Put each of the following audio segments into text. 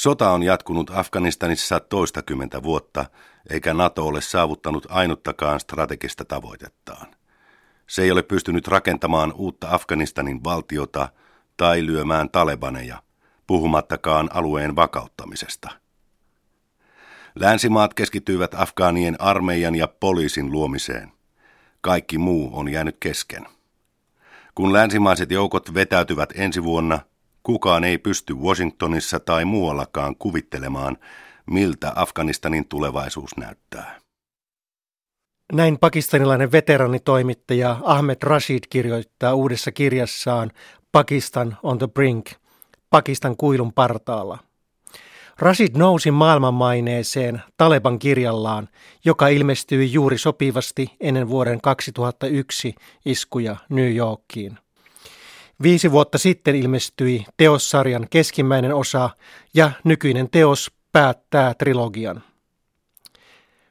Sota on jatkunut Afganistanissa toistakymmentä vuotta, eikä NATO ole saavuttanut ainuttakaan strategista tavoitettaan. Se ei ole pystynyt rakentamaan uutta Afganistanin valtiota tai lyömään talebaneja, puhumattakaan alueen vakauttamisesta. Länsimaat keskittyivät Afgaanien armeijan ja poliisin luomiseen. Kaikki muu on jäänyt kesken. Kun länsimaiset joukot vetäytyvät ensi vuonna, kukaan ei pysty Washingtonissa tai muuallakaan kuvittelemaan, miltä Afganistanin tulevaisuus näyttää. Näin pakistanilainen veteranitoimittaja Ahmed Rashid kirjoittaa uudessa kirjassaan Pakistan on the brink, Pakistan kuilun partaalla. Rashid nousi maailmanmaineeseen Taleban kirjallaan, joka ilmestyi juuri sopivasti ennen vuoden 2001 iskuja New Yorkiin. Viisi vuotta sitten ilmestyi teossarjan keskimmäinen osa ja nykyinen teos päättää trilogian.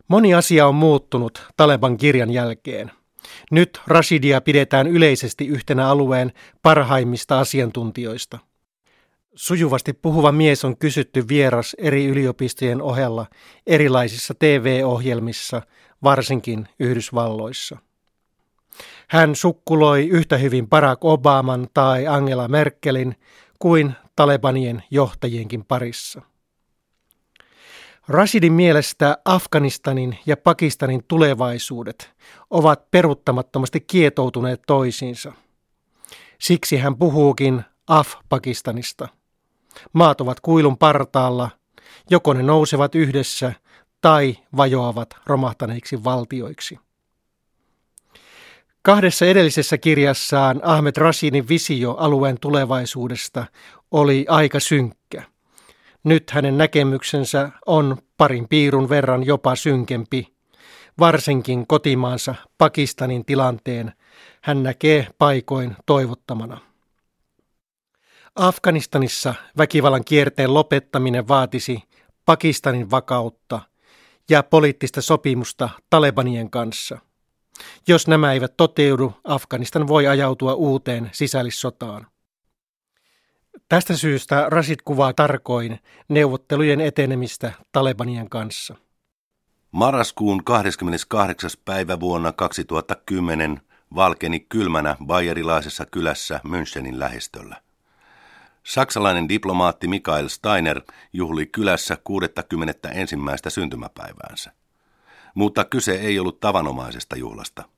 Moni asia on muuttunut Taleban kirjan jälkeen. Nyt Rashidia pidetään yleisesti yhtenä alueen parhaimmista asiantuntijoista. Sujuvasti puhuva mies on kysytty vieras eri yliopistojen ohella erilaisissa TV-ohjelmissa, varsinkin Yhdysvalloissa. Hän sukkuloi yhtä hyvin Barack Obaman tai Angela Merkelin kuin Talebanien johtajienkin parissa. Rashidin mielestä Afganistanin ja Pakistanin tulevaisuudet ovat peruuttamattomasti kietoutuneet toisiinsa. Siksi hän puhuukin Af-Pakistanista. Maat ovat kuilun partaalla, joko ne nousevat yhdessä tai vajoavat romahtaneiksi valtioiksi. Kahdessa edellisessä kirjassaan Ahmed Rashidin visio alueen tulevaisuudesta oli aika synkkä. Nyt hänen näkemyksensä on parin piirun verran jopa synkempi. Varsinkin kotimaansa Pakistanin tilanteen hän näkee paikoin toivottamana. Afganistanissa väkivallan kierteen lopettaminen vaatisi Pakistanin vakautta ja poliittista sopimusta Talebanien kanssa. Jos nämä eivät toteudu, Afganistan voi ajautua uuteen sisällissotaan. Tästä syystä Rasit kuvaa tarkoin neuvottelujen etenemistä Talebanien kanssa. Marraskuun 28. päivä vuonna 2010 valkeni kylmänä bayerilaisessa kylässä Münchenin lähistöllä. Saksalainen diplomaatti Mikael Steiner juhli kylässä 61. syntymäpäiväänsä. Mutta kyse ei ollut tavanomaisesta juhlasta –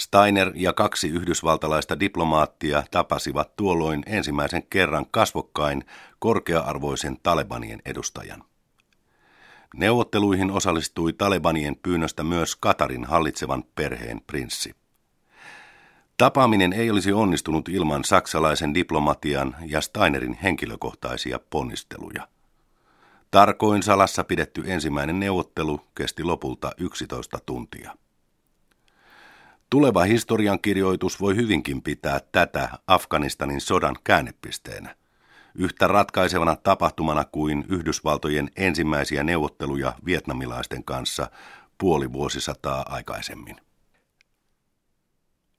Steiner ja kaksi yhdysvaltalaista diplomaattia tapasivat tuolloin ensimmäisen kerran kasvokkain korkea-arvoisen Talebanien edustajan. Neuvotteluihin osallistui Talebanien pyynnöstä myös Katarin hallitsevan perheen prinssi. Tapaaminen ei olisi onnistunut ilman saksalaisen diplomatian ja Steinerin henkilökohtaisia ponnisteluja. Tarkoin salassa pidetty ensimmäinen neuvottelu kesti lopulta 11 tuntia. Tuleva historiankirjoitus voi hyvinkin pitää tätä Afganistanin sodan käännepisteenä. Yhtä ratkaisevana tapahtumana kuin Yhdysvaltojen ensimmäisiä neuvotteluja vietnamilaisten kanssa puoli vuosisataa aikaisemmin.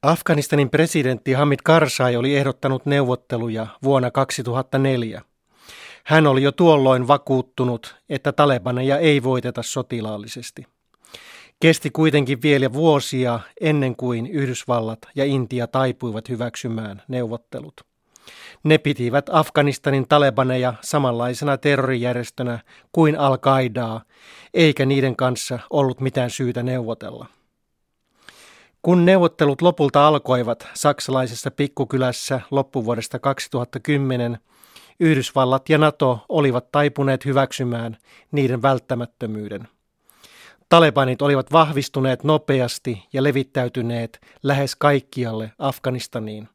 Afganistanin presidentti Hamid Karzai oli ehdottanut neuvotteluja vuonna 2004. Hän oli jo tuolloin vakuuttunut, että talebaneja ei voiteta sotilaallisesti. Kesti kuitenkin vielä vuosia ennen kuin Yhdysvallat ja Intia taipuivat hyväksymään neuvottelut. Ne pitivät Afganistanin talebaneja samanlaisena terrorijärjestönä kuin Al-Qaidaa, eikä niiden kanssa ollut mitään syytä neuvotella. Kun neuvottelut lopulta alkoivat saksalaisessa pikkukylässä loppuvuodesta 2010, Yhdysvallat ja NATO olivat taipuneet hyväksymään niiden välttämättömyyden. Talebanit olivat vahvistuneet nopeasti ja levittäytyneet lähes kaikkialle Afganistaniin.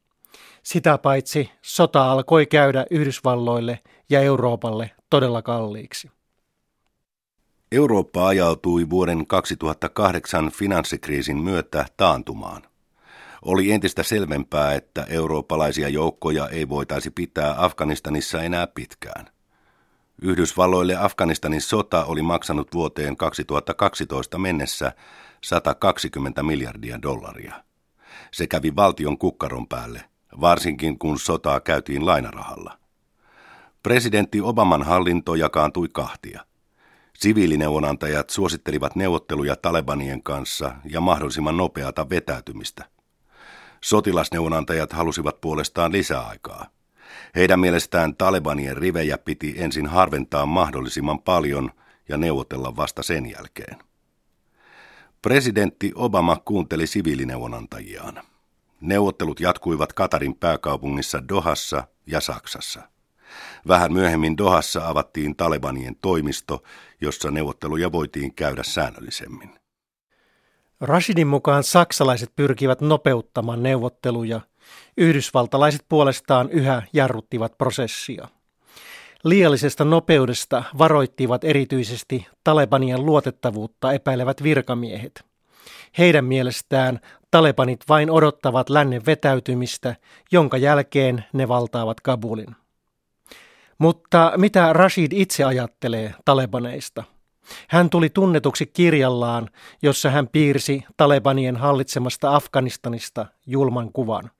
Sitä paitsi sota alkoi käydä Yhdysvalloille ja Euroopalle todella kalliiksi. Eurooppa ajautui vuoden 2008 finanssikriisin myötä taantumaan. Oli entistä selvempää, että eurooppalaisia joukkoja ei voitaisi pitää Afganistanissa enää pitkään – Yhdysvalloille Afganistanin sota oli maksanut vuoteen 2012 mennessä 120 miljardia dollaria. Se kävi valtion kukkaron päälle, varsinkin kun sotaa käytiin lainarahalla. Presidentti Obaman hallinto jakaantui kahtia. Siviilineuvonantajat suosittelivat neuvotteluja Talebanien kanssa ja mahdollisimman nopeata vetäytymistä. Sotilasneuvonantajat halusivat puolestaan lisäaikaa. Heidän mielestään Talebanien rivejä piti ensin harventaa mahdollisimman paljon ja neuvotella vasta sen jälkeen. Presidentti Obama kuunteli siviilineuvonantajiaan. Neuvottelut jatkuivat Katarin pääkaupungissa Dohassa ja Saksassa. Vähän myöhemmin Dohassa avattiin Talebanien toimisto, jossa neuvotteluja voitiin käydä säännöllisemmin. Rashidin mukaan saksalaiset pyrkivät nopeuttamaan neuvotteluja, yhdysvaltalaiset puolestaan yhä jarruttivat prosessia. Liiallisesta nopeudesta varoittivat erityisesti Talebanien luotettavuutta epäilevät virkamiehet. Heidän mielestään Talebanit vain odottavat lännen vetäytymistä, jonka jälkeen ne valtaavat Kabulin. Mutta mitä Rashid itse ajattelee talebaneista? Hän tuli tunnetuksi kirjallaan, jossa hän piirsi Talebanien hallitsemasta Afganistanista julman kuvan.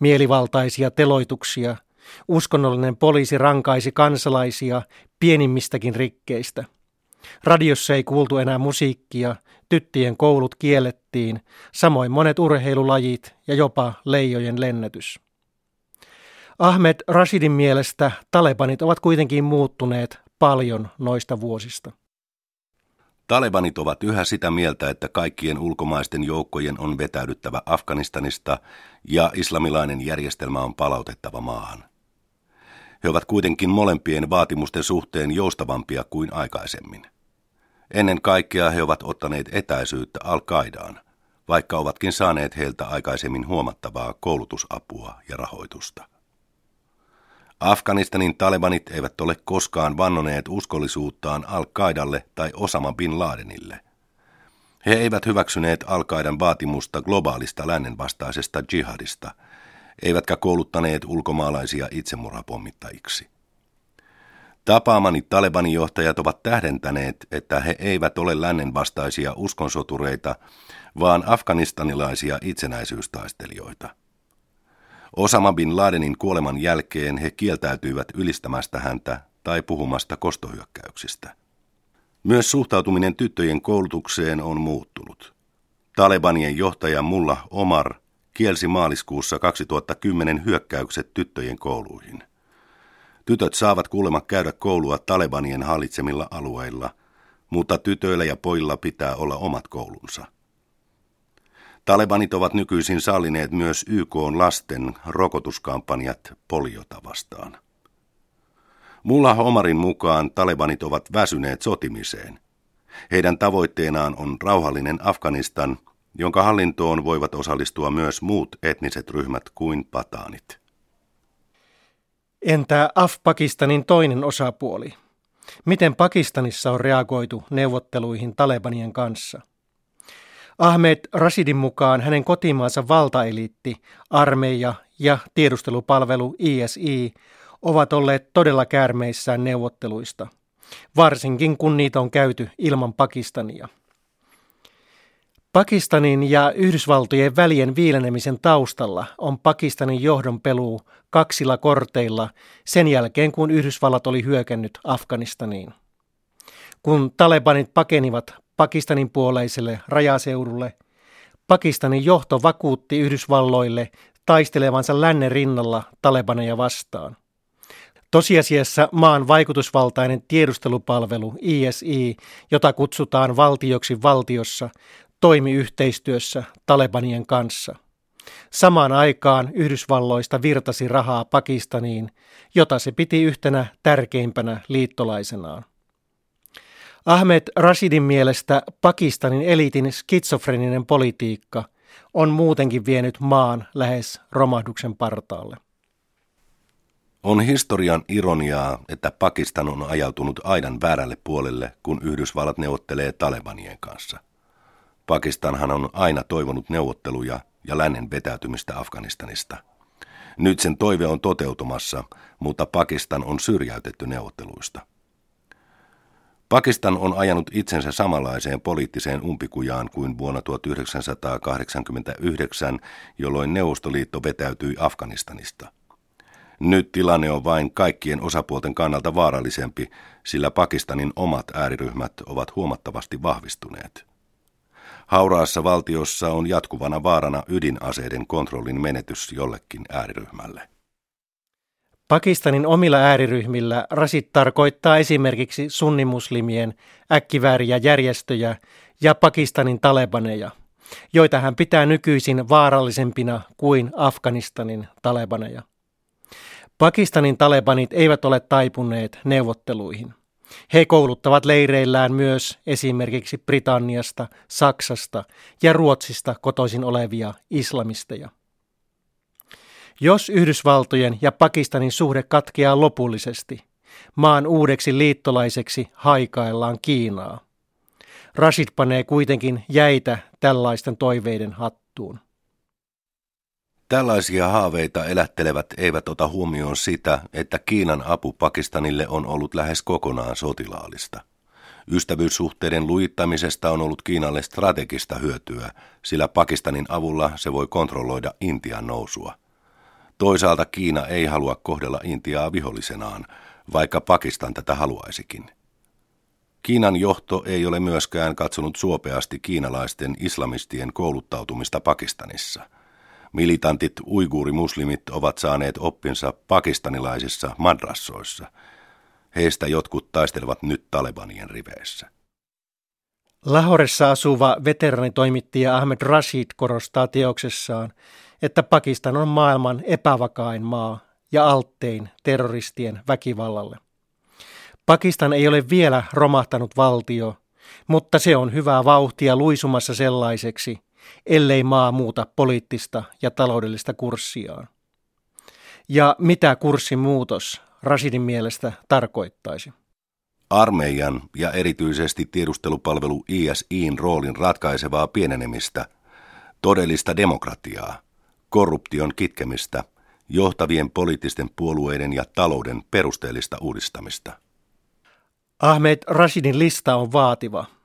Mielivaltaisia teloituksia, uskonnollinen poliisi rankaisi kansalaisia pienimmistäkin rikkeistä. Radiossa ei kuultu enää musiikkia, tyttien koulut kiellettiin, samoin monet urheilulajit ja jopa leijojen lennätys. Ahmed Rashidin mielestä talebanit ovat kuitenkin muuttuneet paljon noista vuosista. Talebanit ovat yhä sitä mieltä, että kaikkien ulkomaisten joukkojen on vetäydyttävä Afganistanista ja islamilainen järjestelmä on palautettava maahan. He ovat kuitenkin molempien vaatimusten suhteen joustavampia kuin aikaisemmin. Ennen kaikkea he ovat ottaneet etäisyyttä Al-Qaidaan, vaikka ovatkin saaneet heiltä aikaisemmin huomattavaa koulutusapua ja rahoitusta. Afganistanin talebanit eivät ole koskaan vannoneet uskollisuuttaan Al-Qaidalle tai Osama bin Ladenille. He eivät hyväksyneet Al-Qaidan vaatimusta globaalista lännen vastaisesta jihadista, eivätkä kouluttaneet ulkomaalaisia itsemurhapommittajiksi. Tapaamani Talebanin johtajat ovat tähdentäneet, että he eivät ole lännen vastaisia uskonsotureita, vaan afganistanilaisia itsenäisyystaistelijoita. Osama bin Ladenin kuoleman jälkeen he kieltäytyivät ylistämästä häntä tai puhumasta kostohyökkäyksistä. Myös suhtautuminen tyttöjen koulutukseen on muuttunut. Talebanien johtaja Mulla Omar kielsi maaliskuussa 2010 hyökkäykset tyttöjen kouluihin. Tytöt saavat kuulemma käydä koulua Talebanien hallitsemilla alueilla, mutta tytöillä ja pojilla pitää olla omat koulunsa – Talebanit ovat nykyisin sallineet myös YK lasten rokotuskampanjat poliota vastaan. Mulla Omarin mukaan talebanit ovat väsyneet sotimiseen. Heidän tavoitteenaan on rauhallinen Afganistan, jonka hallintoon voivat osallistua myös muut etniset ryhmät kuin pataanit. Entä Af-Pakistanin toinen osapuoli? Miten Pakistanissa on reagoitu neuvotteluihin Talebanien kanssa? Ahmed Rashidin mukaan hänen kotimaansa valtaeliitti, armeija ja tiedustelupalvelu ISI ovat olleet todella käärmeissään neuvotteluista, varsinkin kun niitä on käyty ilman Pakistania. Pakistanin ja Yhdysvaltojen välien viilenemisen taustalla on Pakistanin johdon peluu kaksilla korteilla sen jälkeen, kun Yhdysvallat oli hyökännyt Afganistaniin. Kun talebanit pakenivat Pakistanin puoleiselle rajaseudulle. Pakistanin johto vakuutti Yhdysvalloille taistelevansa lännen rinnalla Talebaneja vastaan. Tosiasiassa maan vaikutusvaltainen tiedustelupalvelu ISI, jota kutsutaan valtioksi valtiossa, toimi yhteistyössä Talebanien kanssa. Samaan aikaan Yhdysvalloista virtasi rahaa Pakistaniin, jota se piti yhtenä tärkeimpänä liittolaisenaan. Ahmed Rashidin mielestä Pakistanin eliitin skitsofreninen politiikka on muutenkin vienyt maan lähes romahduksen partaalle. On historian ironiaa, että Pakistan on ajautunut aidan väärälle puolelle, kun Yhdysvallat neuvottelee Talebanien kanssa. Pakistanhan on aina toivonut neuvotteluja ja lännen vetäytymistä Afganistanista. Nyt sen toive on toteutumassa, mutta Pakistan on syrjäytetty neuvotteluista. Pakistan on ajanut itsensä samanlaiseen poliittiseen umpikujaan kuin vuonna 1989, jolloin Neuvostoliitto vetäytyi Afganistanista. Nyt tilanne on vain kaikkien osapuolten kannalta vaarallisempi, sillä Pakistanin omat ääriryhmät ovat huomattavasti vahvistuneet. Hauraassa valtiossa on jatkuvana vaarana ydinaseiden kontrollin menetys jollekin ääriryhmälle. Pakistanin omilla ääriryhmillä rasit tarkoittaa esimerkiksi sunnimuslimien äkkivääriä järjestöjä ja Pakistanin talebaneja, joita hän pitää nykyisin vaarallisempina kuin Afganistanin talebaneja. Pakistanin talebanit eivät ole taipuneet neuvotteluihin. He kouluttavat leireillään myös esimerkiksi Britanniasta, Saksasta ja Ruotsista kotoisin olevia islamisteja. Jos Yhdysvaltojen ja Pakistanin suhde katkeaa lopullisesti, maan uudeksi liittolaiseksi haikaillaan Kiinaa. Rashid panee kuitenkin jäitä tällaisten toiveiden hattuun. Tällaisia haaveita elättelevät eivät ota huomioon sitä, että Kiinan apu Pakistanille on ollut lähes kokonaan sotilaallista. Ystävyyssuhteiden luittamisesta on ollut Kiinalle strategista hyötyä, sillä Pakistanin avulla se voi kontrolloida Intian nousua. Toisaalta Kiina ei halua kohdella Intiaa vihollisenaan, vaikka Pakistan tätä haluaisikin. Kiinan johto ei ole myöskään katsonut suopeasti kiinalaisten islamistien kouluttautumista Pakistanissa – Militantit uiguurimuslimit ovat saaneet oppinsa pakistanilaisissa madrassoissa. Heistä jotkut taistelevat nyt Talebanien riveissä. Lahoressa asuva veteranitoimittaja Ahmed Rashid korostaa teoksessaan, että Pakistan on maailman epävakain maa ja alttein terroristien väkivallalle. Pakistan ei ole vielä romahtanut valtio, mutta se on hyvää vauhtia luisumassa sellaiseksi – ellei maa muuta poliittista ja taloudellista kurssiaan. Ja mitä kurssin muutos Rasidin mielestä tarkoittaisi? Armeijan ja erityisesti tiedustelupalvelu ISIin roolin ratkaisevaa pienenemistä, todellista demokratiaa, korruption kitkemistä, johtavien poliittisten puolueiden ja talouden perusteellista uudistamista. Ahmed Rashidin lista on vaativa –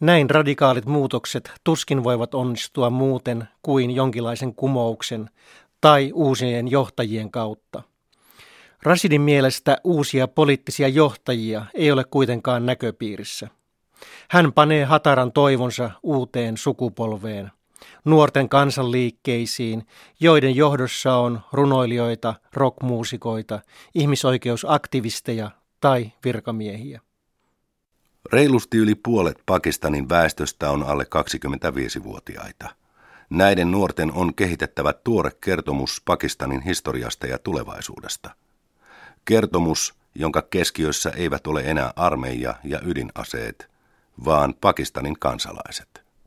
näin radikaalit muutokset tuskin voivat onnistua muuten kuin jonkinlaisen kumouksen tai uusien johtajien kautta. Rasidin mielestä uusia poliittisia johtajia ei ole kuitenkaan näköpiirissä. Hän panee hataran toivonsa uuteen sukupolveen, nuorten kansanliikkeisiin, joiden johdossa on runoilijoita, rockmuusikoita, ihmisoikeusaktivisteja tai virkamiehiä. Reilusti yli puolet Pakistanin väestöstä on alle 25-vuotiaita. Näiden nuorten on kehitettävä tuore kertomus Pakistanin historiasta ja tulevaisuudesta. Kertomus, jonka keskiössä eivät ole enää armeija ja ydinaseet, vaan Pakistanin kansalaiset.